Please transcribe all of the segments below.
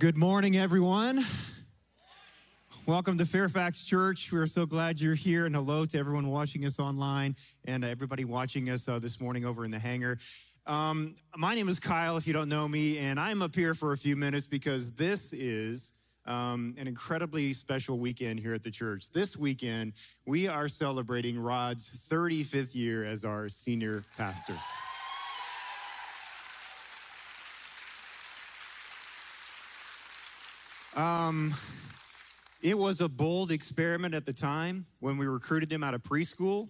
Good morning, everyone. Welcome to Fairfax Church. We are so glad you're here, and hello to everyone watching us online and everybody watching us uh, this morning over in the hangar. Um, my name is Kyle, if you don't know me, and I'm up here for a few minutes because this is um, an incredibly special weekend here at the church. This weekend, we are celebrating Rod's 35th year as our senior pastor. Um, it was a bold experiment at the time when we recruited him out of preschool,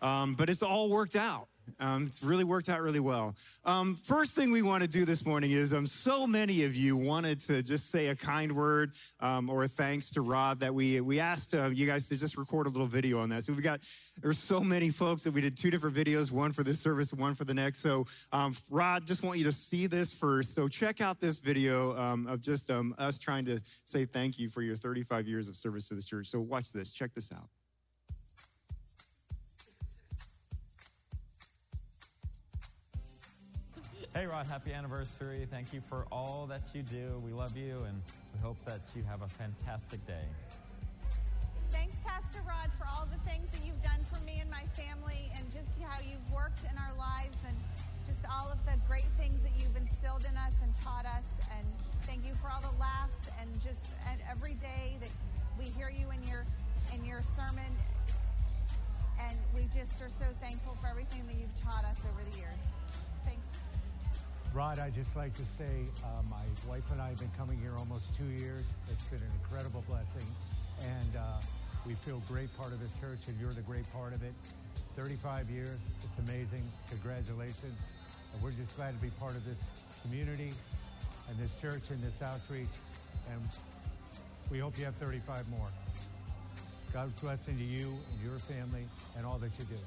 um, but it's all worked out. Um, it's really worked out really well. Um, first thing we want to do this morning is um, so many of you wanted to just say a kind word um, or a thanks to Rod that we we asked uh, you guys to just record a little video on that. So we got there's so many folks that we did two different videos, one for this service, one for the next. So um, Rod, just want you to see this first. So check out this video um, of just us trying to say thank you for your 35 years of service to the church. So watch this. Check this out. Hey, Rod, happy anniversary. Thank you for all that you do. We love you, and we hope that you have a fantastic day. Thanks, Pastor Rod, for all the things that you've done for me and my family, and just how you've worked in our lives, and just all of the great things that you've instilled in us and taught us. And thank you for all the laughs, and just and every day that we hear you in your in your sermon. And we just are so thankful for everything that you've taught us over the years. Rod, I'd just like to say uh, my wife and I have been coming here almost two years. It's been an incredible blessing, and uh, we feel great part of this church, and you're the great part of it. 35 years, it's amazing. Congratulations. And we're just glad to be part of this community and this church and this outreach. And we hope you have 35 more. God's blessing to you and your family and all that you do.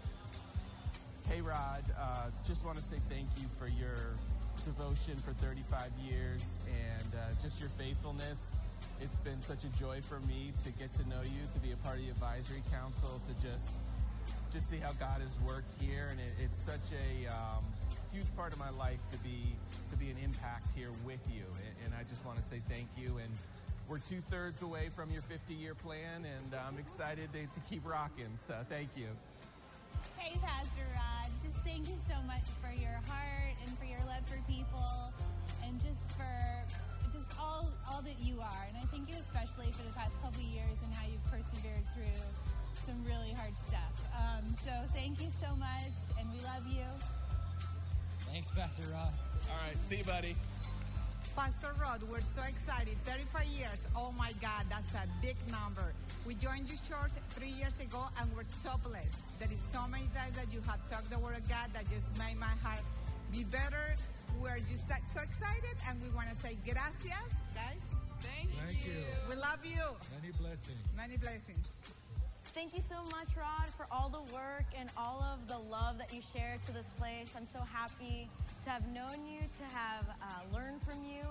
Hey, Rod, uh, just want to say thank you for your devotion for 35 years and uh, just your faithfulness. It's been such a joy for me to get to know you, to be a part of the advisory council, to just just see how God has worked here, and it, it's such a um, huge part of my life to be to be an impact here with you. And, and I just want to say thank you. And we're two thirds away from your 50 year plan, and I'm excited to, to keep rocking. So thank you. Hey, Pastor Rod. Just thank you so much for your heart and for your love for people and just for just all all that you are. And I thank you especially for the past couple years and how you've persevered through some really hard stuff. Um, so thank you so much, and we love you. Thanks, Pastor Rod. All right, see you, buddy. Pastor Rod, we're so excited. 35 years. Oh my God, that's a big number. We joined your church three years ago and we're so blessed. There is so many times that you have talked the word of God that just made my heart be better. We're just uh, so excited and we want to say gracias, guys. Thank, Thank you. you. We love you. Many blessings. Many blessings. Thank you so much, Rod, for all the work and all of the love that you share to this place. I'm so happy to have known you, to have uh, learned from you.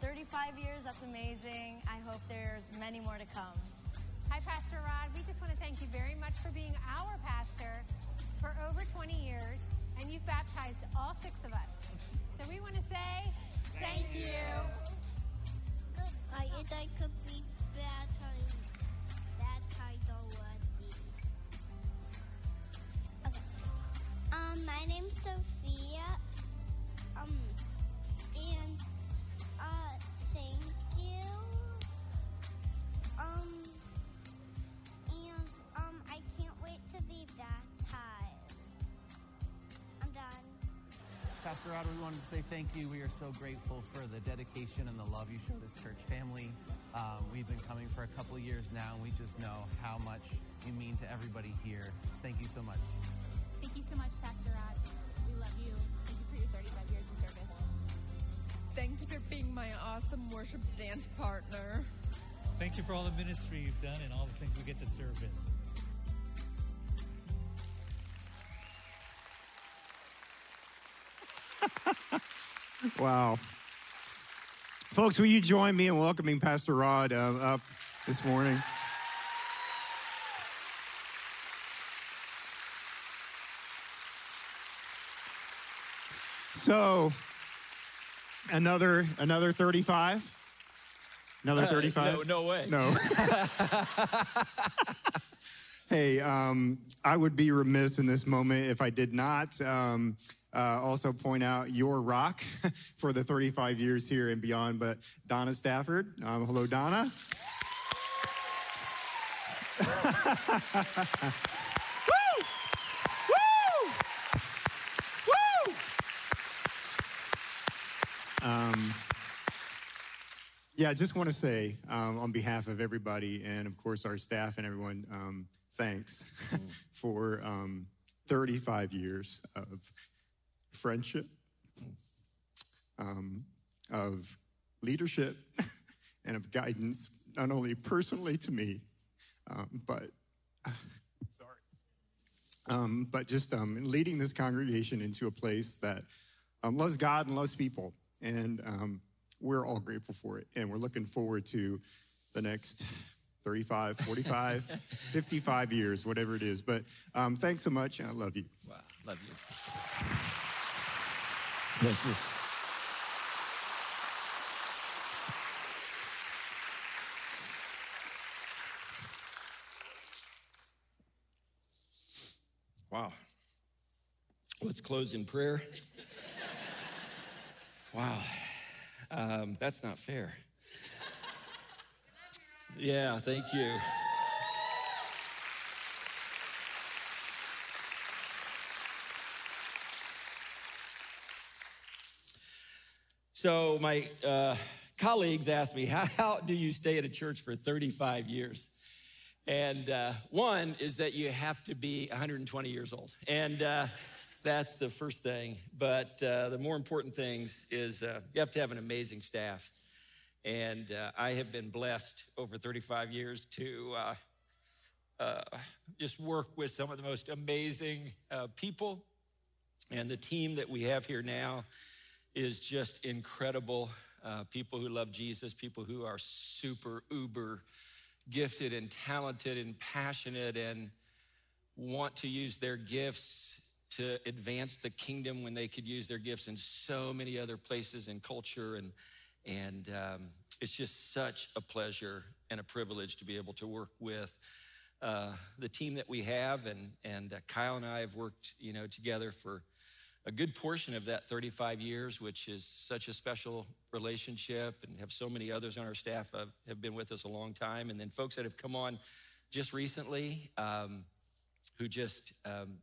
35 years, that's amazing. I hope there's many more to come. Hi, Pastor Rod. We just want to thank you very much for being our pastor for over 20 years, and you've baptized all six of us. So we want to say thank, thank you. you. I, I could be baptized. Um, my name's Sophia. Um, and uh, thank you. Um, and um, I can't wait to be baptized. I'm done. Pastor Rod, we wanted to say thank you. We are so grateful for the dedication and the love you show this church family. Um, we've been coming for a couple years now, and we just know how much you mean to everybody here. Thank you so much. Thank you so much, Pastor Rod. We love you. Thank you for your 35 years of service. Thank you for being my awesome worship dance partner. Thank you for all the ministry you've done and all the things we get to serve in. wow. Folks, will you join me in welcoming Pastor Rod uh, up this morning? So, another another 35. Another Uh, 35? no, no way. No. hey, um, I would be remiss in this moment if I did not um, uh, also point out your rock for the 35 years here and beyond. But Donna Stafford, um, hello, Donna. Um, yeah, I just want to say um, on behalf of everybody and of course our staff and everyone, um, thanks for um, 35 years of friendship, um, of leadership, and of guidance, not only personally to me, um, but sorry, um, but just in leading this congregation into a place that loves God and loves people. And we're all grateful for it. And we're looking forward to the next 35, 45, 55 years, whatever it is. But um, thanks so much, and I love you. Wow, love you. Thank you. Wow. Let's close in prayer. wow. Um, that's not fair. Yeah, thank you. So, my uh, colleagues asked me, how, how do you stay at a church for 35 years? And uh, one is that you have to be 120 years old. And uh, that's the first thing. But uh, the more important things is uh, you have to have an amazing staff. And uh, I have been blessed over 35 years to uh, uh, just work with some of the most amazing uh, people. And the team that we have here now is just incredible. People who love Jesus, people who are super, uber gifted and talented and passionate and want to use their gifts to advance the kingdom when they could use their gifts in so many other places and culture and and um, it's just such a pleasure and a privilege to be able to work with uh, the team that we have and and uh, Kyle and I have worked you know together for a good portion of that 35 years, which is such a special relationship, and have so many others on our staff have, have been with us a long time. And then folks that have come on just recently um, who just um,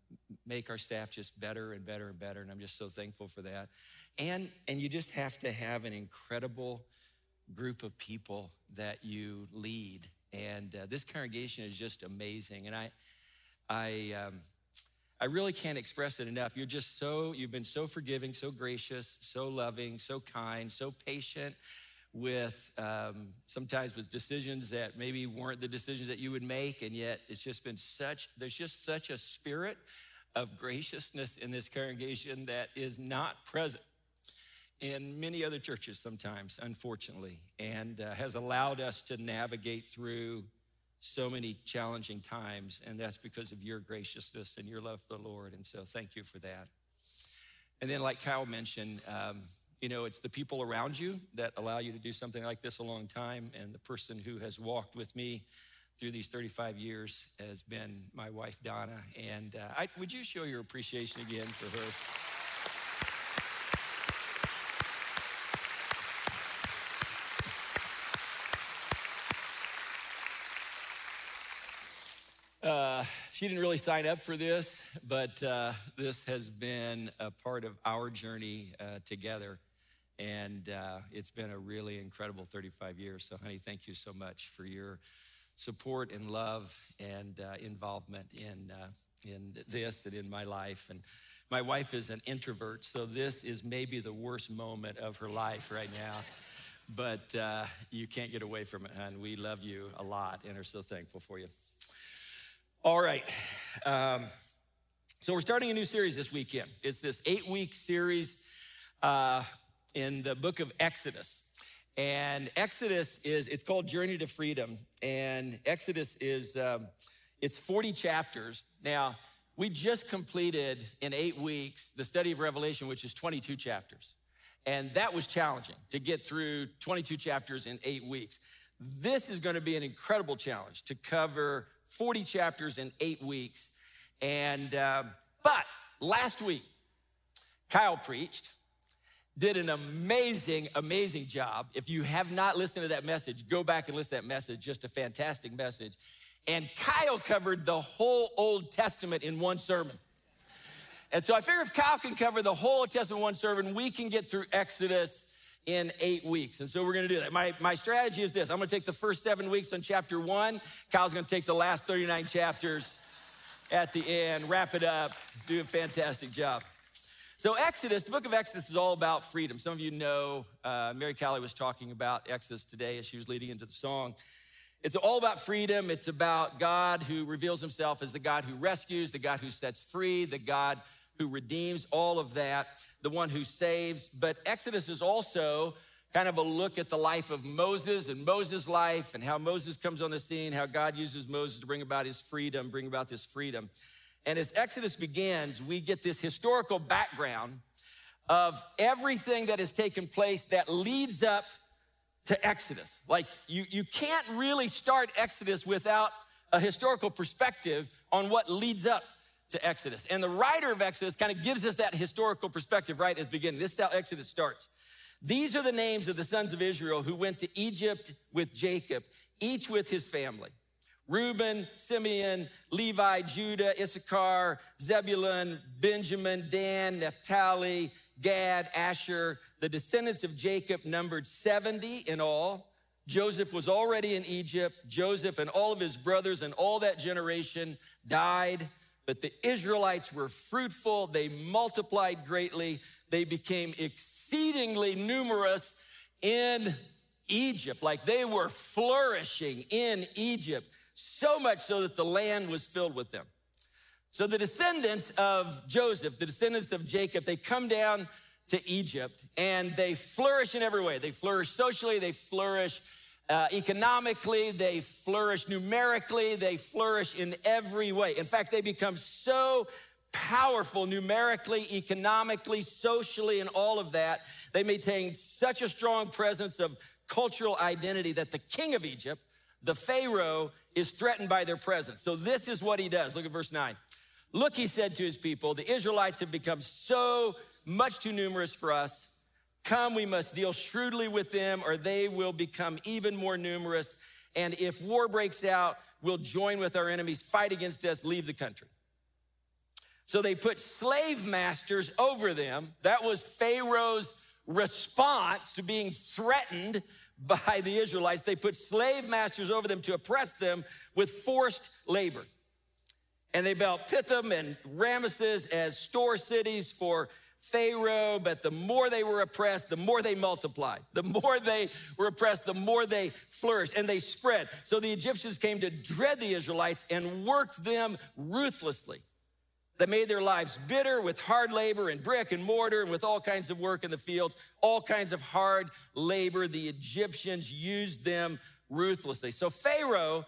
make our staff just better and better and better. And I'm just so thankful for that. And, and you just have to have an incredible group of people that you lead. And uh, this congregation is just amazing. And I, I, um, I really can't express it enough. You're just so, you've been so forgiving, so gracious, so loving, so kind, so patient with um, sometimes with decisions that maybe weren't the decisions that you would make. And yet it's just been such, there's just such a spirit of graciousness in this congregation that is not present in many other churches sometimes, unfortunately, and uh, has allowed us to navigate through so many challenging times, and that's because of your graciousness and your love for the Lord. And so, thank you for that. And then, like Kyle mentioned, um, you know, it's the people around you that allow you to do something like this a long time. And the person who has walked with me through these 35 years has been my wife, Donna. And uh, I, would you show your appreciation again for her? Uh, she didn't really sign up for this, but uh, this has been a part of our journey uh, together. And uh, it's been a really incredible 35 years. So, honey, thank you so much for your support and love and uh, involvement in, uh, in this and in my life. And my wife is an introvert, so this is maybe the worst moment of her life right now. But you can't get away from it, hon. We love you a lot and are so thankful for you. All right. Um, so we're starting a new series this weekend. It's this eight week series uh, in the book of Exodus. And Exodus is, it's called Journey to Freedom. And Exodus is, um, it's 40 chapters. Now, we just completed in eight weeks the study of Revelation, which is 22 chapters. And that was challenging to get through 22 chapters in eight weeks. This is going to be an incredible challenge to cover 40 chapters in eight weeks. And, uh, but last week, Kyle preached, did an amazing, amazing job. If you have not listened to that message, go back and listen to that message, just a fantastic message. And Kyle covered the whole Old Testament in one sermon. And so I figure if Kyle can cover the whole Old Testament in one sermon, we can get through Exodus in eight weeks. And so we're gonna do that. My, my strategy is this I'm gonna take the first seven weeks on chapter one, Kyle's gonna take the last 39 chapters at the end, wrap it up, do a fantastic job. So, Exodus, the book of Exodus is all about freedom. Some of you know uh, Mary Callie was talking about Exodus today as she was leading into the song. It's all about freedom. It's about God who reveals himself as the God who rescues, the God who sets free, the God who redeems, all of that, the one who saves. But Exodus is also kind of a look at the life of Moses and Moses' life and how Moses comes on the scene, how God uses Moses to bring about his freedom, bring about this freedom. And as Exodus begins, we get this historical background of everything that has taken place that leads up to Exodus. Like, you, you can't really start Exodus without a historical perspective on what leads up to Exodus. And the writer of Exodus kind of gives us that historical perspective right at the beginning. This is how Exodus starts. These are the names of the sons of Israel who went to Egypt with Jacob, each with his family. Reuben, Simeon, Levi, Judah, Issachar, Zebulun, Benjamin, Dan, Naphtali, Gad, Asher. The descendants of Jacob numbered 70 in all. Joseph was already in Egypt. Joseph and all of his brothers and all that generation died. But the Israelites were fruitful, they multiplied greatly, they became exceedingly numerous in Egypt. Like they were flourishing in Egypt so much so that the land was filled with them. So the descendants of Joseph, the descendants of Jacob, they come down to Egypt and they flourish in every way. They flourish socially, they flourish uh, economically, they flourish numerically, they flourish in every way. In fact, they become so powerful numerically, economically, socially, and all of that. They maintain such a strong presence of cultural identity that the king of Egypt, the Pharaoh, is threatened by their presence. So this is what he does. Look at verse 9. Look, he said to his people, the Israelites have become so much too numerous for us. Come, we must deal shrewdly with them, or they will become even more numerous. And if war breaks out, we'll join with our enemies, fight against us, leave the country. So they put slave masters over them. That was Pharaoh's response to being threatened by the Israelites. They put slave masters over them to oppress them with forced labor. And they built Pithom and Ramesses as store cities for Pharaoh, but the more they were oppressed, the more they multiplied. The more they were oppressed, the more they flourished and they spread. So the Egyptians came to dread the Israelites and worked them ruthlessly. They made their lives bitter with hard labor and brick and mortar and with all kinds of work in the fields, all kinds of hard labor. The Egyptians used them ruthlessly. So Pharaoh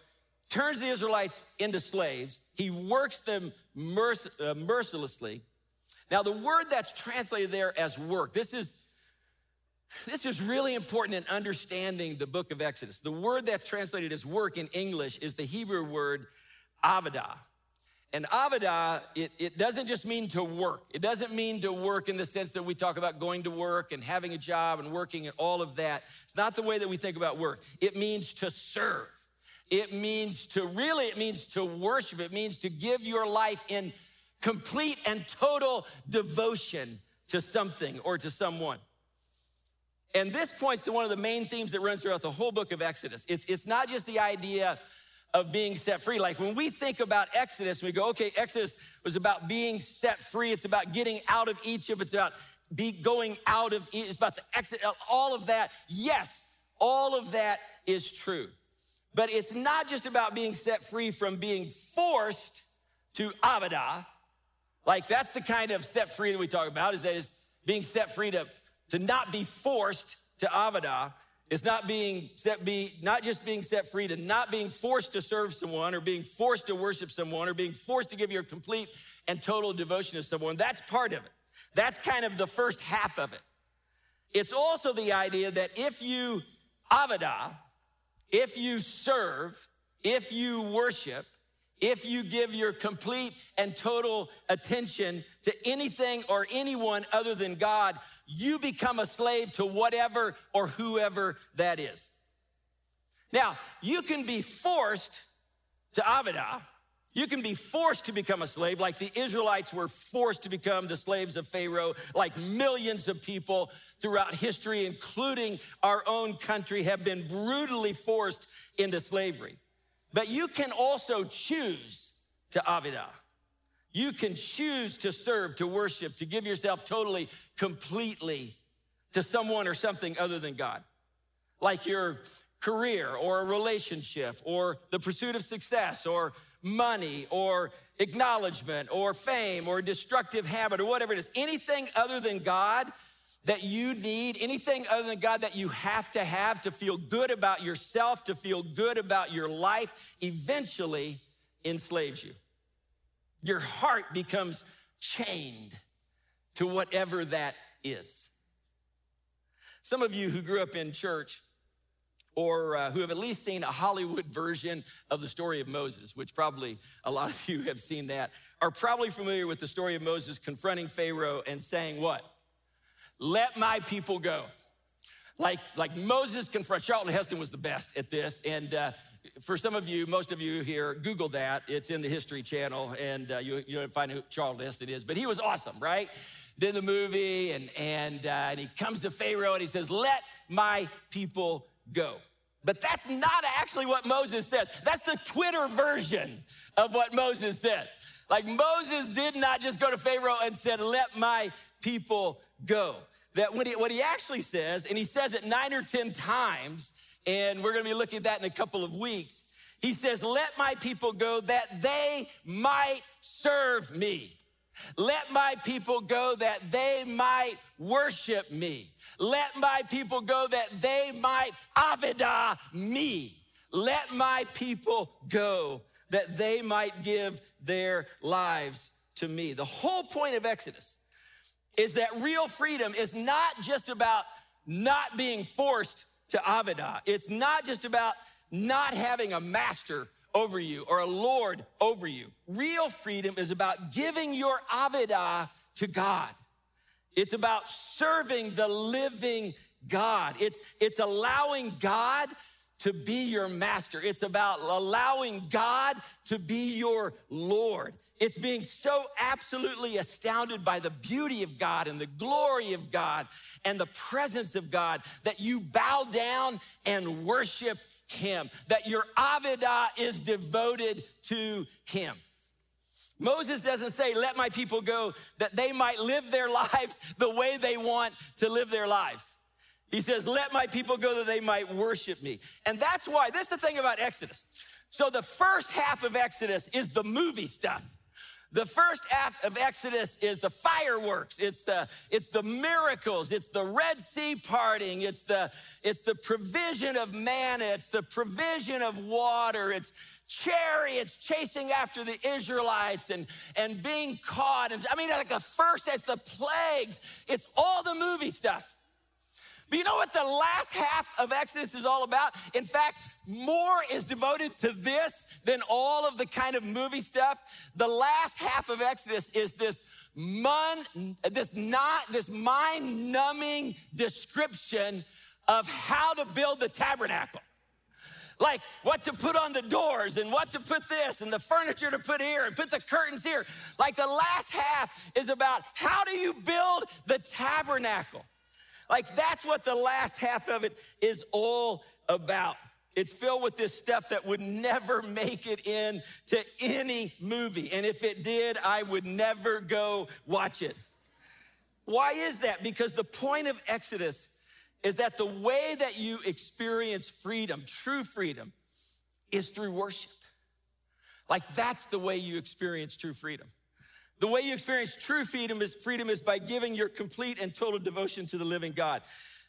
turns the Israelites into slaves. He works them merc- uh, mercilessly. Now, the word that's translated there as work, this is this is really important in understanding the book of Exodus. The word that's translated as work in English is the Hebrew word avodah. And avodah, it, it doesn't just mean to work. It doesn't mean to work in the sense that we talk about going to work and having a job and working and all of that. It's not the way that we think about work. It means to serve. It means to really, it means to worship. It means to give your life in complete and total devotion to something or to someone. And this points to one of the main themes that runs throughout the whole book of Exodus. It's, it's not just the idea of being set free. Like when we think about Exodus, we go, okay, Exodus was about being set free. It's about getting out of Egypt. It's about be going out of, it's about the exit, all of that. Yes, all of that is true. But it's not just about being set free from being forced to Avodah. Like that's the kind of set free that we talk about, is that it's being set free to, to not be forced to Avodah. It's not being set be not just being set free to not being forced to serve someone or being forced to worship someone or being forced to give your complete and total devotion to someone. That's part of it. That's kind of the first half of it. It's also the idea that if you avodah, if you serve, if you worship, if you give your complete and total attention to anything or anyone other than God, you become a slave to whatever or whoever that is. Now, you can be forced to avodah. You can be forced to become a slave, like the Israelites were forced to become the slaves of Pharaoh, like millions of people throughout history, including our own country, have been brutally forced into slavery. But you can also choose to avodah. You can choose to serve, to worship, to give yourself totally, completely to someone or something other than God. Like your career or a relationship or the pursuit of success or money or acknowledgement or fame or destructive habit or whatever it is. Anything other than God that you need, anything other than God that you have to have to feel good about yourself, to feel good about your life, eventually enslaves you. Your heart becomes chained to whatever that is. Some of you who grew up in church or uh, who have at least seen a Hollywood version of the story of Moses, which probably a lot of you have seen that, are probably familiar with the story of Moses confronting Pharaoh and saying, What? Let my people go. Like, like Moses confronts, Charlton Heston was the best at this. And uh, for some of you, most of you here, Google that. It's in the History Channel, and uh, you, you don't find who Charlton Heston is, but he was awesome, right? Did the movie, and, and, uh, and he comes to Pharaoh and he says, Let my people go. But that's not actually what Moses says. That's the Twitter version of what Moses said. Like Moses did not just go to Pharaoh and said, Let my people go. That when he, what he actually says, and he says it nine or 10 times, and we're gonna be looking at that in a couple of weeks. He says, Let my people go that they might serve me. Let my people go that they might worship me. Let my people go that they might avodah me. Let my people go that they might give their lives to me. The whole point of Exodus is that real freedom is not just about not being forced to avodah. It's not just about not having a master over you or a Lord over you. Real freedom is about giving your avodah to God. It's about serving the living God. It's, it's allowing God to be your master. It's about allowing God to be your Lord. It's being so absolutely astounded by the beauty of God and the glory of God and the presence of God that you bow down and worship him, that your avodah is devoted to him. Moses doesn't say, let my people go, that they might live their lives the way they want to live their lives. He says, let my people go that they might worship me. And that's why, that's the thing about Exodus. So the first half of Exodus is the movie stuff. The first half of Exodus is the fireworks. It's the, it's the miracles. It's the Red Sea parting. It's the, it's the provision of manna. It's the provision of water. It's chariots chasing after the Israelites and, and being caught. And I mean, like the first, it's the plagues. It's all the movie stuff. But you know what the last half of Exodus is all about? In fact, more is devoted to this than all of the kind of movie stuff. The last half of Exodus is this mon, this not this mind-numbing description of how to build the tabernacle. Like what to put on the doors and what to put this and the furniture to put here and put the curtains here. Like the last half is about how do you build the tabernacle? Like that's what the last half of it is all about. It's filled with this stuff that would never make it into any movie. And if it did, I would never go watch it. Why is that? Because the point of Exodus is that the way that you experience freedom, true freedom, is through worship. Like that's the way you experience true freedom. The way you experience true freedom is, freedom is by giving your complete and total devotion to the living God.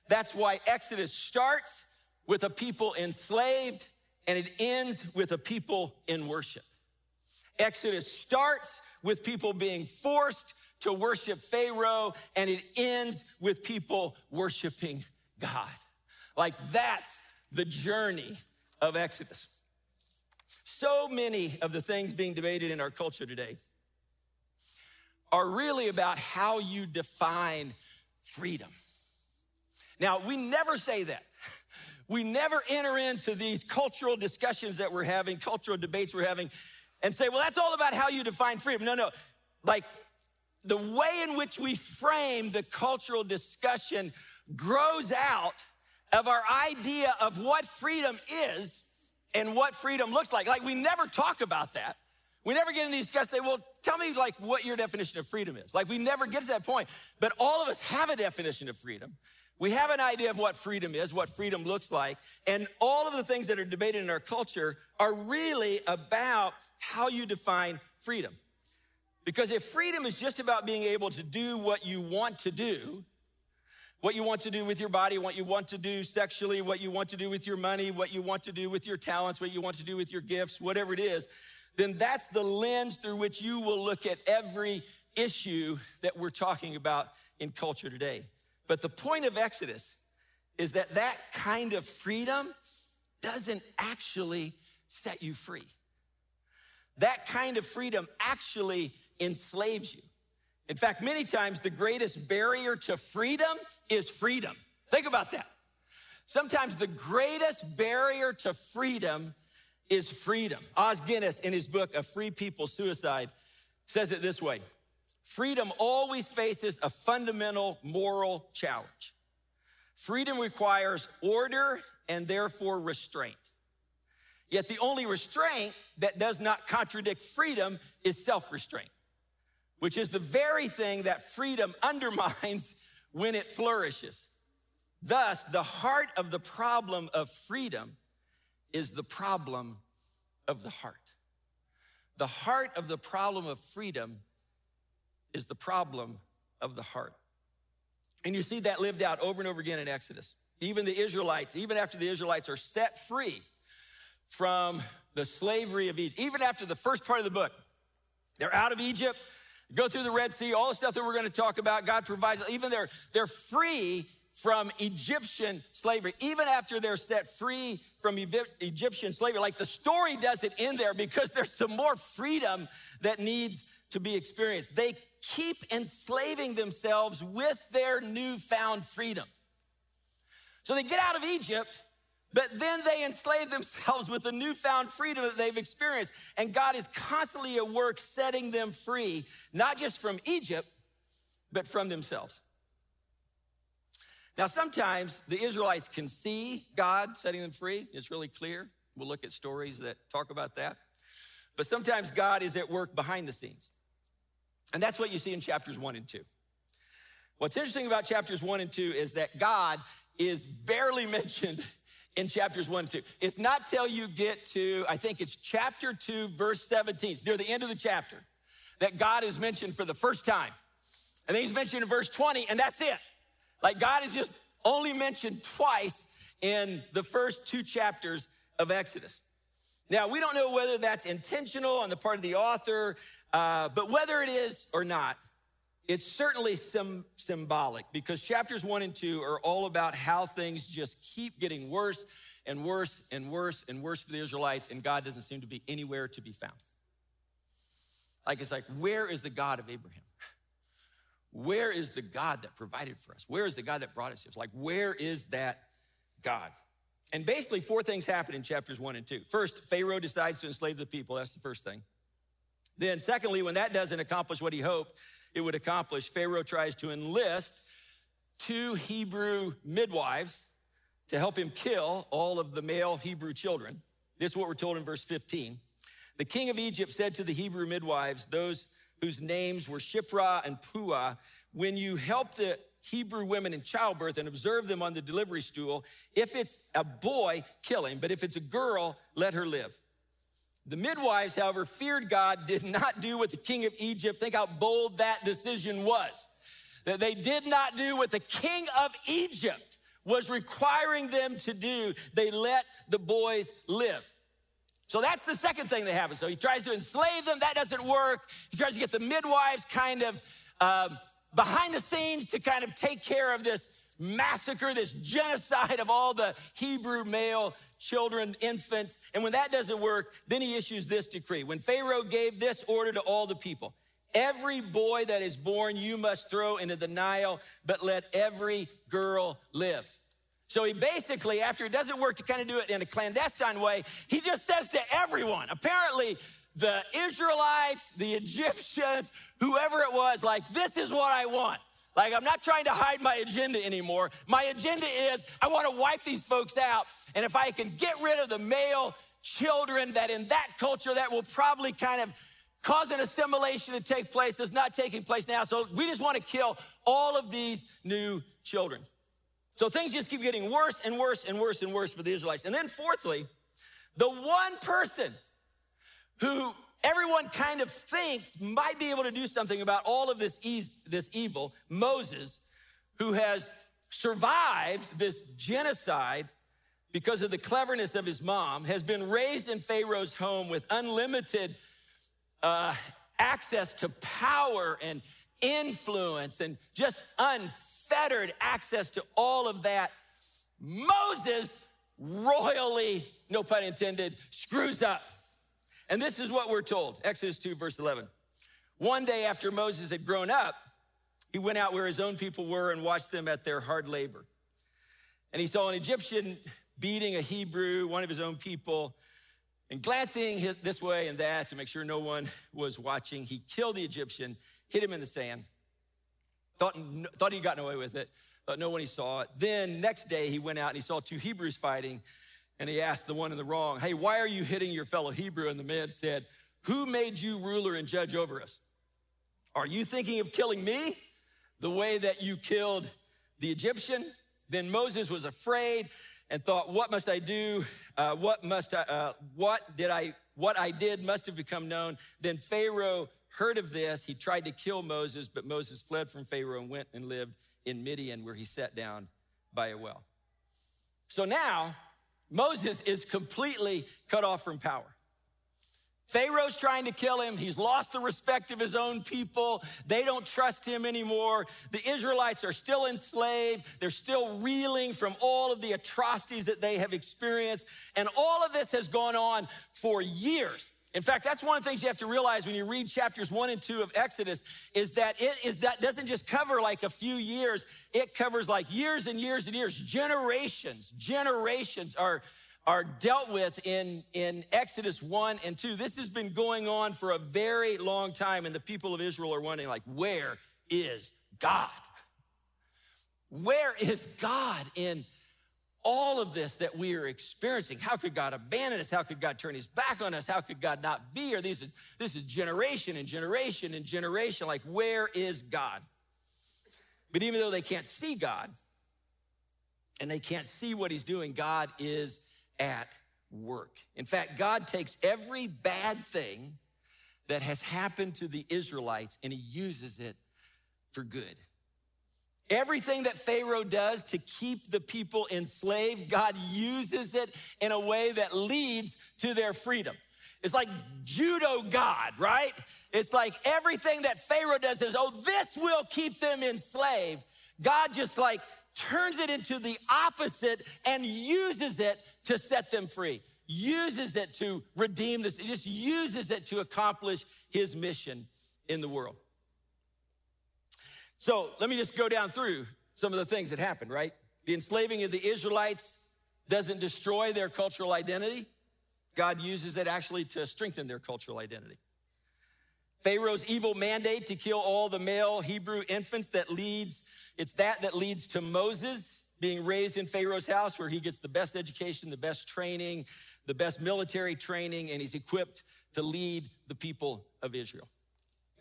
That's why Exodus starts with a people enslaved and it ends with a people in worship. Exodus starts with people being forced to worship Pharaoh, and it ends with people worshiping God. Like that's the journey of Exodus. So many of the things being debated in our culture today are really about how you define freedom. Now, we never say that. We never enter into these cultural discussions that we're having, cultural debates we're having, and say, well, that's all about how you define freedom. No, no. Like the way in which we frame the cultural discussion grows out of our idea of what freedom is and what freedom looks like. Like we never talk about that. We never get into these discussions. Say, well, tell me like what your definition of freedom is. Like we never get to that point. But all of us have a definition of freedom. We have an idea of what freedom is, what freedom looks like, and all of the things that are debated in our culture are really about how you define freedom. Because if freedom is just about being able to do what you want to do, what you want to do with your body, what you want to do sexually, what you want to do with your money, what you want to do with your talents, what you want to do with your gifts, whatever it is, then that's the lens through which you will look at every issue that we're talking about in culture today. But the point of Exodus is that that kind of freedom doesn't actually set you free. That kind of freedom actually enslaves you. In fact, many times the greatest barrier to freedom is freedom. Think about that. Sometimes the greatest barrier to freedom is freedom. Os Guinness, in his book, A Free People Suicide, says it this way Freedom always faces a fundamental moral challenge. Freedom requires order and therefore restraint. Yet the only restraint that does not contradict freedom is self restraint which is the very thing that freedom undermines when it flourishes. Thus, the heart of the problem of freedom is the problem of the heart. The heart of the problem of freedom is the problem of the heart. And you see that lived out over and over again in Exodus. Even the Israelites, even after the Israelites are set free from the slavery of Egypt, even after the first part of the book, they're out of Egypt, Go through the Red Sea, all the stuff that we're going to talk about, God provides, even they're, they're free from Egyptian slavery, even after they're set free from Egyptian slavery. Like the story doesn't end there because there's some more freedom that needs to be experienced. They keep enslaving themselves with their newfound freedom. So they get out of Egypt, but then they enslave themselves with the newfound freedom that they've experienced. And God is constantly at work setting them free, not just from Egypt, but from themselves. Now, sometimes the Israelites can see God setting them free. It's really clear. We'll look at stories that talk about that. But sometimes God is at work behind the scenes. And that's what you see in chapters one and two. What's interesting about chapters one and two is that God is barely mentioned in chapters one and two. It's not till you get to, I think it's chapter two, verse 17. It's near the end of the chapter that God is mentioned for the first time. And then he's mentioned in verse 20, and that's it. Like God is just only mentioned twice in the first two chapters of Exodus. Now, we don't know whether that's intentional on the part of the author, uh, but whether it is or not, it's certainly sim- symbolic because chapters one and two are all about how things just keep getting worse and worse and worse and worse for the Israelites, and God doesn't seem to be anywhere to be found. Like, it's like, where is the God of Abraham? Where is the God that provided for us? Where is the God that brought us here? It's like, where is that God? And basically, four things happen in chapters one and two. First, Pharaoh decides to enslave the people. That's the first thing. Then, secondly, when that doesn't accomplish what he hoped, it would accomplish, Pharaoh tries to enlist two Hebrew midwives to help him kill all of the male Hebrew children. This is what we're told in verse 15. The king of Egypt said to the Hebrew midwives, those whose names were Shiphrah and Puah, when you help the Hebrew women in childbirth and observe them on the delivery stool, if it's a boy, kill him, but if it's a girl, let her live. The midwives, however, feared God, did not do what the king of Egypt, think how bold that decision was. That they did not do what the king of Egypt was requiring them to do. They let the boys live. So that's the second thing that happens. So he tries to enslave them. That doesn't work. He tries to get the midwives kind of um, behind the scenes to kind of take care of this massacre, this genocide of all the Hebrew male children, infants. And when that doesn't work, then he issues this decree. When Pharaoh gave this order to all the people, every boy that is born you must throw into the Nile, but let every girl live. So he basically, after it doesn't work to kind of do it in a clandestine way, he just says to everyone, apparently, the Israelites, the Egyptians, whoever it was, like, this is what I want. Like, I'm not trying to hide my agenda anymore. My agenda is I want to wipe these folks out. And if I can get rid of the male children, that in that culture, that will probably kind of cause an assimilation to take place that's not taking place now. So we just want to kill all of these new children. So things just keep getting worse and worse and worse and worse for the Israelites. And then, fourthly, the one person who everyone kind of thinks might be able to do something about all of this, this evil, Moses, who has survived this genocide because of the cleverness of his mom, has been raised in Pharaoh's home with unlimited uh, access to power and influence and just unfettered access to all of that. Moses royally, no pun intended, screws up. And this is what we're told Exodus 2, verse 11. One day after Moses had grown up, he went out where his own people were and watched them at their hard labor. And he saw an Egyptian beating a Hebrew, one of his own people. And glancing this way and that to make sure no one was watching, he killed the Egyptian, hit him in the sand, thought, thought he'd gotten away with it, thought no one he saw it. Then next day he went out and he saw two Hebrews fighting. And he asked the one in the wrong, Hey, why are you hitting your fellow Hebrew? And the man said, Who made you ruler and judge over us? Are you thinking of killing me the way that you killed the Egyptian? Then Moses was afraid and thought, What must I do? Uh, what must I, uh, what did I, what I did must have become known. Then Pharaoh heard of this. He tried to kill Moses, but Moses fled from Pharaoh and went and lived in Midian, where he sat down by a well. So now Moses is completely cut off from power. Pharaoh's trying to kill him. He's lost the respect of his own people. They don't trust him anymore. The Israelites are still enslaved. They're still reeling from all of the atrocities that they have experienced. And all of this has gone on for years. In fact, that's one of the things you have to realize when you read chapters one and two of Exodus is that it is that doesn't just cover like a few years, it covers like years and years and years. Generations, generations are, are dealt with in, in Exodus 1 and 2. This has been going on for a very long time, and the people of Israel are wondering, like, where is God? Where is God in all of this that we are experiencing. How could God abandon us? How could God turn his back on us? How could God not be here? This is, this is generation and generation and generation. Like, where is God? But even though they can't see God and they can't see what he's doing, God is at work. In fact, God takes every bad thing that has happened to the Israelites and he uses it for good. Everything that Pharaoh does to keep the people enslaved, God uses it in a way that leads to their freedom. It's like judo God, right? It's like everything that Pharaoh does is, oh, this will keep them enslaved. God just like turns it into the opposite and uses it to set them free, uses it to redeem this, it just uses it to accomplish his mission in the world. So let me just go down through some of the things that happened, right? The enslaving of the Israelites doesn't destroy their cultural identity. God uses it actually to strengthen their cultural identity. Pharaoh's evil mandate to kill all the male Hebrew infants that leads, it's that that leads to Moses being raised in Pharaoh's house where he gets the best education, the best training, the best military training, and he's equipped to lead the people of Israel.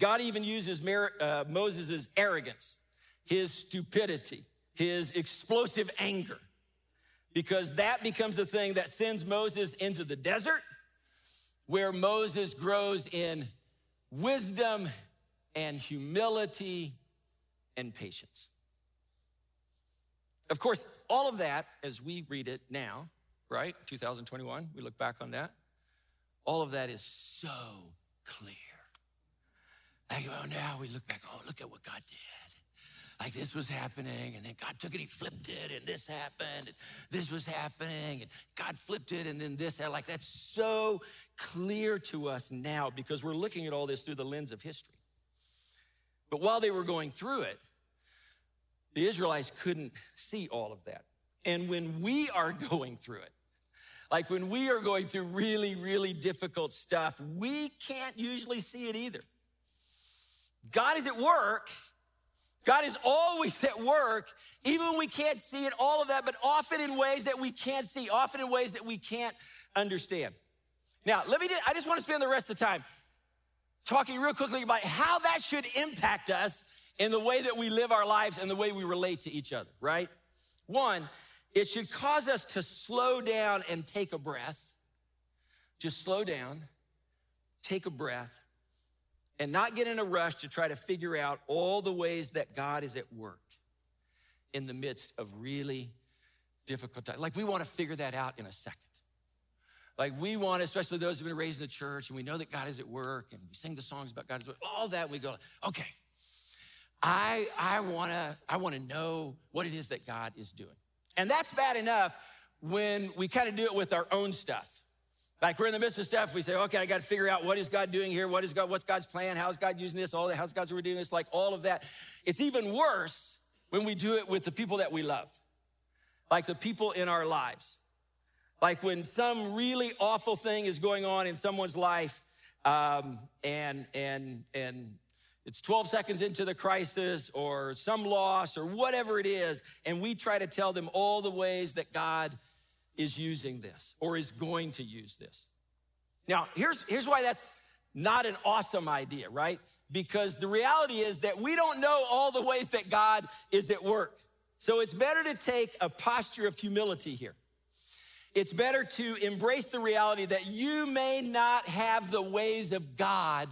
God even uses uh, Moses' arrogance, his stupidity, his explosive anger, because that becomes the thing that sends Moses into the desert, where Moses grows in wisdom and humility and patience. Of course, all of that, as we read it now, right? 2021, we look back on that, all of that is so clear. Like, oh, now we look back, oh, look at what God did. Like this was happening, and then God took it, He flipped it, and this happened, and this was happening, and God flipped it, and then this. Like that's so clear to us now because we're looking at all this through the lens of history. But while they were going through it, the Israelites couldn't see all of that. And when we are going through it, like when we are going through really, really difficult stuff, we can't usually see it either. God is at work. God is always at work, even when we can't see it, all of that, but often in ways that we can't see, often in ways that we can't understand. Now, let me, I just want to spend the rest of the time talking real quickly about how that should impact us in the way that we live our lives and the way we relate to each other, right? One, it should cause us to slow down and take a breath. Just slow down, take a breath, and not get in a rush to try to figure out all the ways that God is at work in the midst of really difficult times. Like we want to figure that out in a second. Like we want, especially those who've been raised in the church, and we know that God is at work, and we sing the songs about God is work, all that, we go, okay, I, I wanna, I wanna know what it is that God is doing. And that's bad enough when we kind of do it with our own stuff. Like we're in the midst of stuff, we say, okay, I got to figure out what is God doing here? What is God, what's God's plan? How's God using this? All that, how's God's doing this? Like all of that. It's even worse when we do it with the people that we love, like the people in our lives. Like when some really awful thing is going on in someone's life, um, and and and it's 12 seconds into the crisis or some loss or whatever it is, and we try to tell them all the ways that God is using this or is going to use this. Now, here's, here's why that's not an awesome idea, right? Because the reality is that we don't know all the ways that God is at work. So it's better to take a posture of humility here. It's better to embrace the reality that you may not have the ways of God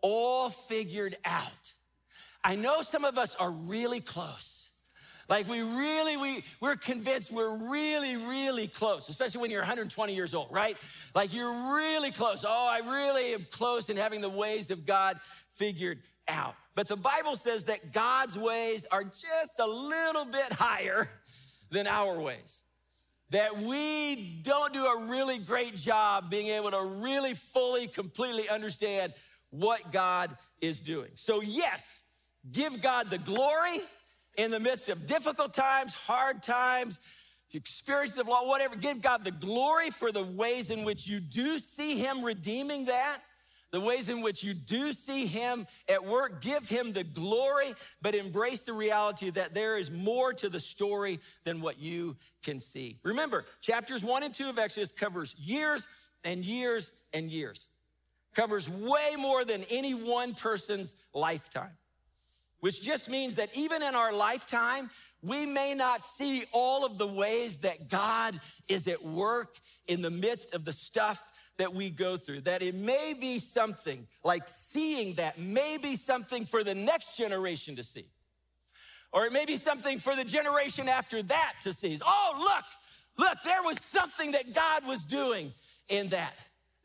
all figured out. I know some of us are really close. Like we really, we, we're convinced we're really, really close, especially when you're 120 years old, right? Like you're really close. Oh, I really am close in having the ways of God figured out. But the Bible says that God's ways are just a little bit higher than our ways. That we don't do a really great job being able to really fully, completely understand what God is doing. So, yes, give God the glory in the midst of difficult times, hard times, experiences of law, whatever, give God the glory for the ways in which you do see Him redeeming that, the ways in which you do see Him at work. Give Him the glory, but embrace the reality that there is more to the story than what you can see. Remember, chapters one and two of Exodus covers years and years and years, covers way more than any one person's lifetime which just means that even in our lifetime, we may not see all of the ways that God is at work in the midst of the stuff that we go through. That it may be something like seeing that may be something for the next generation to see. Or it may be something for the generation after that to see. Oh, look, look, there was something that God was doing in that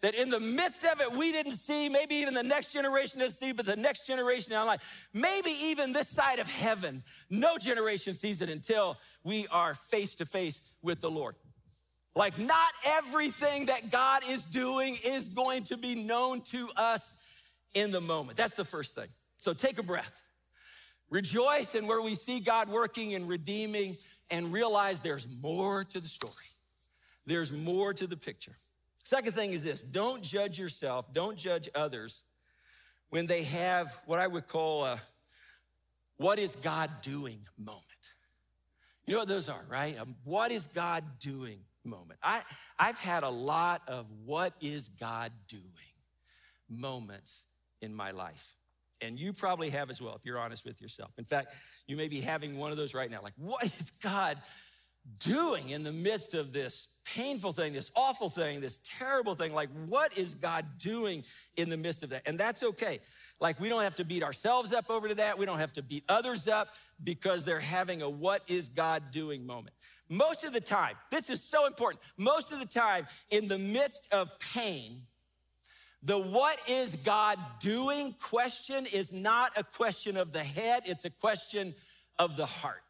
that in the midst of it, we didn't see, maybe even the next generation didn't see, but the next generation our life, maybe even this side of heaven, no generation sees it until we are face to face with the Lord. Like, not everything that God is doing is going to be known to us in the moment. That's the first thing. So take a breath. Rejoice in where we see God working and redeeming, and realize there's more to the story. There's more to the picture. Second thing is this don't judge yourself, don't judge others when they have what I would call a what is God doing moment. You know what those are, right? Um, what is God doing moment. I, I've had a lot of what is God doing moments in my life. And you probably have as well, if you're honest with yourself. In fact, you may be having one of those right now. Like, what is God doing in the midst of this painful thing, this awful thing, this terrible thing? Like, what is God doing in the midst of that? And that's okay. Like, we don't have to beat ourselves up over to that. We don't have to beat others up because they're having a what is God doing moment. Most of the time, this is so important. Most of the time, in the midst of pain, The what is God doing question is not a question of the head, it's a question of the heart.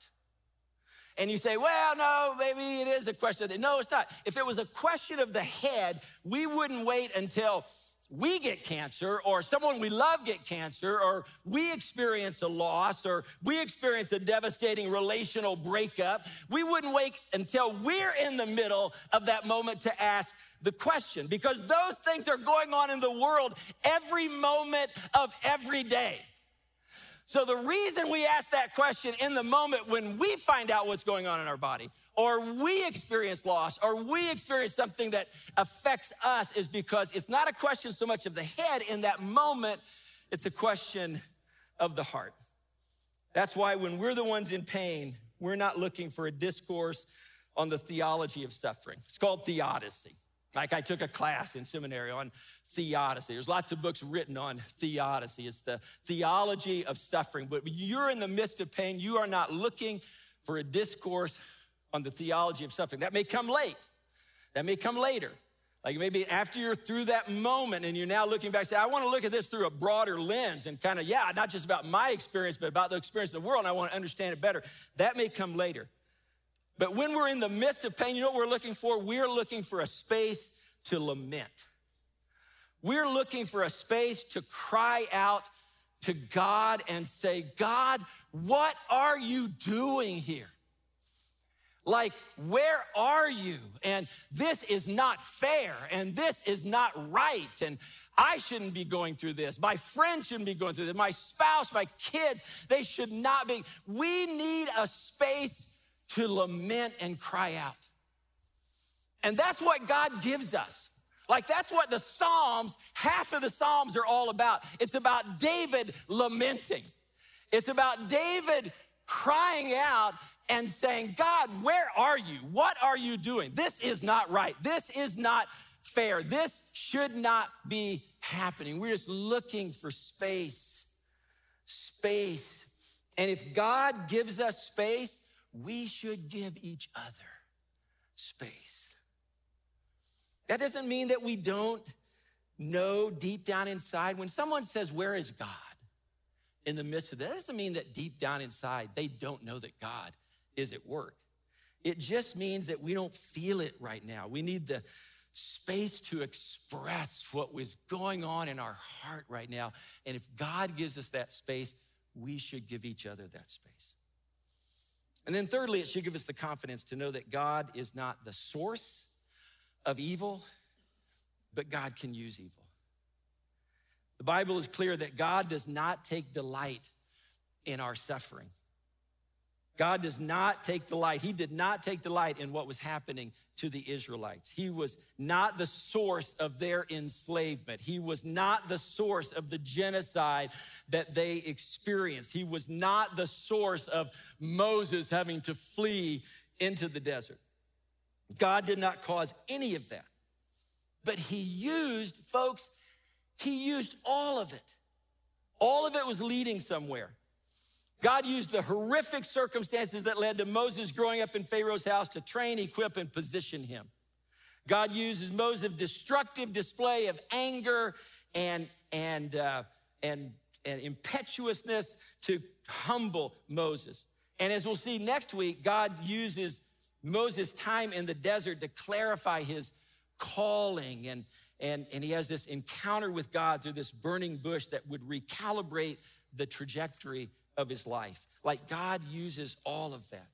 And you say, well, no, maybe it is a question of the, no, it's not. If it was a question of the head, we wouldn't wait until we get cancer or someone we love get cancer or we experience a loss or we experience a devastating relational breakup we wouldn't wait until we're in the middle of that moment to ask the question because those things are going on in the world every moment of every day so the reason we ask that question in the moment when we find out what's going on in our body, or we experience loss, or we experience something that affects us is because it's not a question so much of the head in that moment, it's a question of the heart. That's why when we're the ones in pain, we're not looking for a discourse on the theology of suffering. It's called theodicy. Like I took a class in seminary on theodicy. There's lots of books written on theodicy. It's the theology of suffering. But you're in the midst of pain, you are not looking for a discourse on the theology of suffering. That may come late. That may come later. Like maybe after you're through that moment and you're now looking back, say, I want to look at this through a broader lens and kind of, yeah, not just about my experience, but about the experience of the world, and I want to understand it better. That may come later. But when we're in the midst of pain, you know what we're looking for? We're looking for a space to lament. We're looking for a space to cry out to God and say, God, what are you doing here? Like, where are you? And this is not fair, and this is not right, and I shouldn't be going through this. My friend shouldn't be going through this. My spouse, my kids, they should not be. We need a space to lament and cry out. And that's what God gives us. Like that's what the Psalms, half of the Psalms are all about. It's about David lamenting. It's about David crying out and saying, God, where are you? What are you doing? This is not right. This is not fair. This should not be happening. We're just looking for space. Space. And if God gives us space, we should give each other space. That doesn't mean that we don't know deep down inside. When someone says, Where is God? in the midst of that, that doesn't mean that deep down inside they don't know that God is at work. It just means that we don't feel it right now. We need the space to express what was going on in our heart right now. And if God gives us that space, we should give each other that space. And then, thirdly, it should give us the confidence to know that God is not the source of evil, but God can use evil. The Bible is clear that God does not take delight in our suffering. God does not take delight. He did not take delight in what was happening to the Israelites. He was not the source of their enslavement. He was not the source of the genocide that they experienced. He was not the source of Moses having to flee into the desert. God did not cause any of that. But He used, folks, He used all of it. All of it was leading somewhere. God used the horrific circumstances that led to Moses growing up in Pharaoh's house to train, equip, and position him. God uses Moses' destructive display of anger and, and, uh, and, and impetuousness to humble Moses. And as we'll see next week, God uses Moses' time in the desert to clarify his calling. And, and, and he has this encounter with God through this burning bush that would recalibrate the trajectory of his life. Like God uses all of that.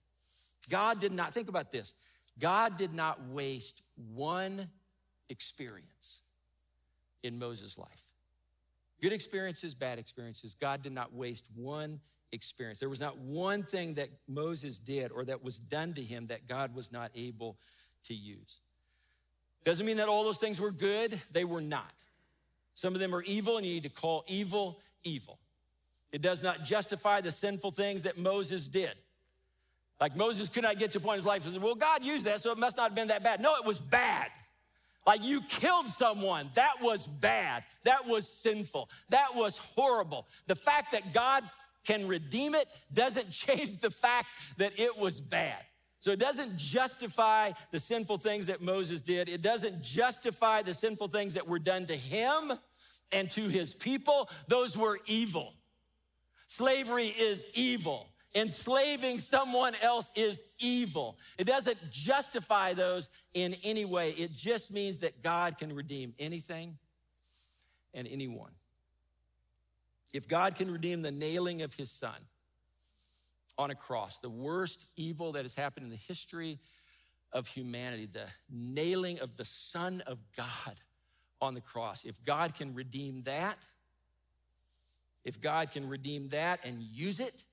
God did not, think about this God did not waste one experience in Moses' life. Good experiences, bad experiences. God did not waste one experience. There was not one thing that Moses did or that was done to him that God was not able to use. Doesn't mean that all those things were good, they were not. Some of them are evil, and you need to call evil evil. It does not justify the sinful things that Moses did. Like Moses could not get to a point in his life and said, Well, God used that, so it must not have been that bad. No, it was bad. Like you killed someone. That was bad. That was sinful. That was horrible. The fact that God can redeem it doesn't change the fact that it was bad. So it doesn't justify the sinful things that Moses did. It doesn't justify the sinful things that were done to him. and to his people, those were evil. Slavery is evil. Enslaving someone else is evil. It doesn't justify those in any way. It just means that God can redeem anything and anyone. If God can redeem the nailing of his son on a cross, the worst evil that has happened in the history of humanity, the nailing of the Son of God on the cross, if God can redeem that, if God can redeem that and use it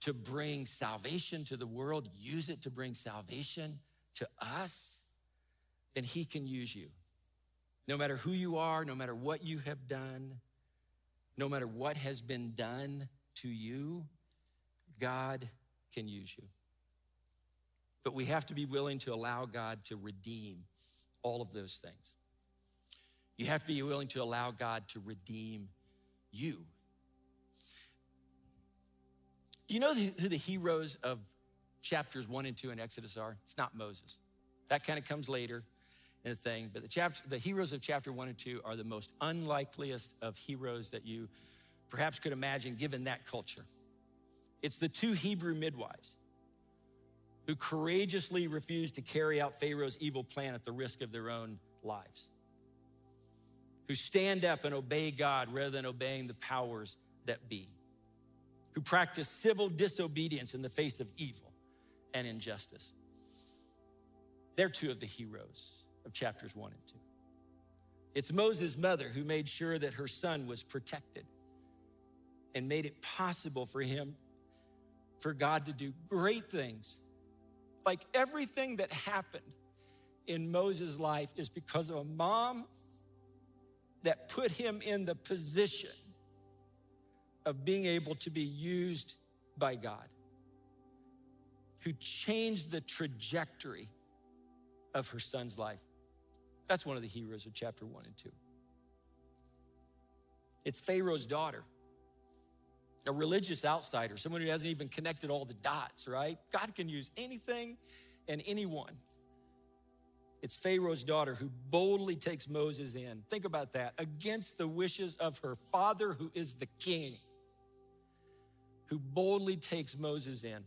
to bring salvation to the world, use it to bring salvation to us, then He can use you. No matter who you are, no matter what you have done, no matter what has been done to you, God can use you. But we have to be willing to allow God to redeem all of those things. You have to be willing to allow God to redeem you. Do You know who the heroes of chapters one and two in Exodus are? It's not Moses. That kind of comes later in a thing, but the, chapter, the heroes of chapter one and two are the most unlikeliest of heroes that you perhaps could imagine given that culture. It's the two Hebrew midwives who courageously refused to carry out Pharaoh's evil plan at the risk of their own lives, who stand up and obey God rather than obeying the powers that be who practice civil disobedience in the face of evil and injustice. They're two of the heroes of chapters one and two. It's Moses' mother who made sure that her son was protected and made it possible for him, for God to do great things. Like everything that happened in Moses' life is because of a mom that put him in the position of being able to be used by God, who changed the trajectory of her son's life. That's one of the heroes of chapter one and two. It's Pharaoh's daughter, a religious outsider, someone who hasn't even connected all the dots, right? God can use anything and anyone. It's Pharaoh's daughter who boldly takes Moses in. Think about that against the wishes of her father, who is the king who boldly takes Moses in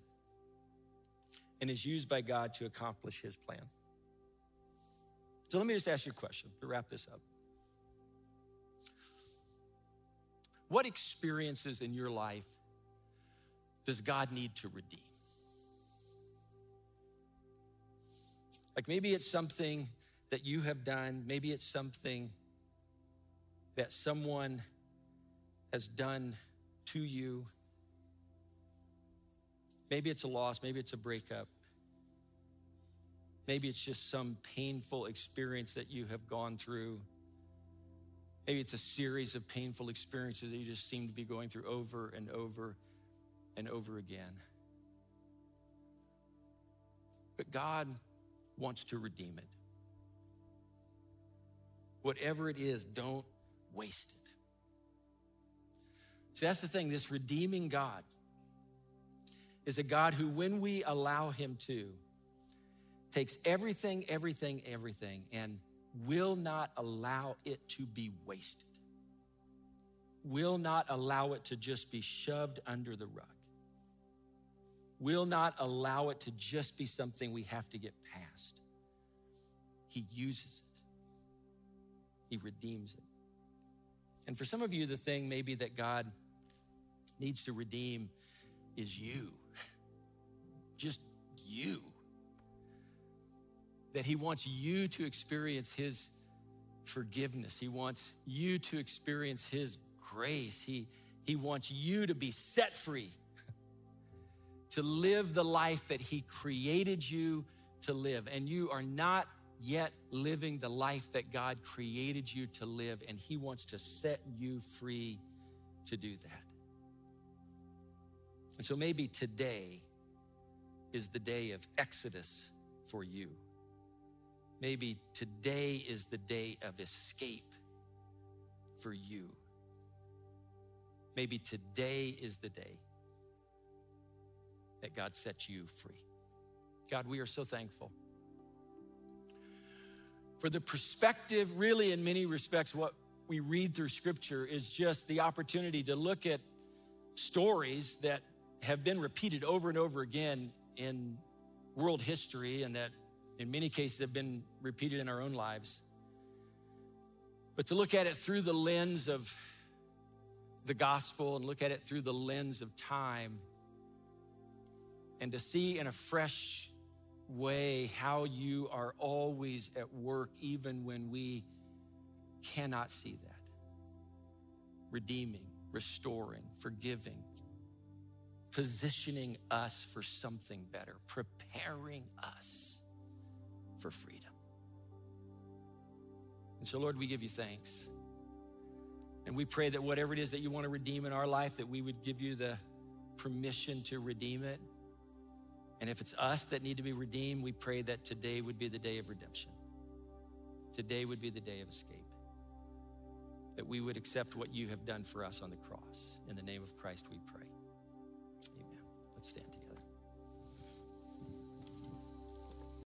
and is used by God to accomplish his plan. So let me just ask you a question to wrap this up. What experiences in your life does God need to redeem? Like maybe it's something that you have done, maybe it's something that someone has done to you. Maybe it's a loss, maybe it's a breakup. Maybe it's just some painful experience that you have gone through. Maybe it's a series of painful experiences that you just seem to be going through over and over and over again. But God wants to redeem it. Whatever it is, don't waste it. See, that's the thing, this redeeming God is a God who, when we allow Him to, takes everything, everything, everything, and will not allow it to be wasted, will not allow it to just be shoved under the rug, will not allow it to just be something we have to get past. He uses it, He redeems it. And for some of you, the thing maybe that God needs to redeem is you just you. That He wants you to experience His forgiveness. He wants you to experience His grace. He, he wants you to be set free, to live the life that He created you to live. And you are not yet living the life that God created you to live, and He wants to set you free to do that. And so maybe today, is the day of Exodus for you. Maybe today is the day of escape for you. Maybe today is the day that God sets you free. God, we are so thankful for the perspective, really, in many respects, what we read through scripture is just the opportunity to look at stories that have been repeated over and over again in world history and that in many cases have been repeated in our own lives. But to look at it through the lens of the gospel and look at it through the lens of time and to see in a fresh way how you are always at work, even when we cannot see that. Redeeming, restoring, forgiving, positioning us for something better, preparing us for freedom. And so, Lord, we give you thanks. And we pray that whatever it is that you want to redeem in our life, that we would give you the permission to redeem it. And if it's us that need to be redeemed, we pray that today would be the day of redemption. Today would be the day of escape. That we would accept what you have done for us on the cross. In the name of Christ, we pray.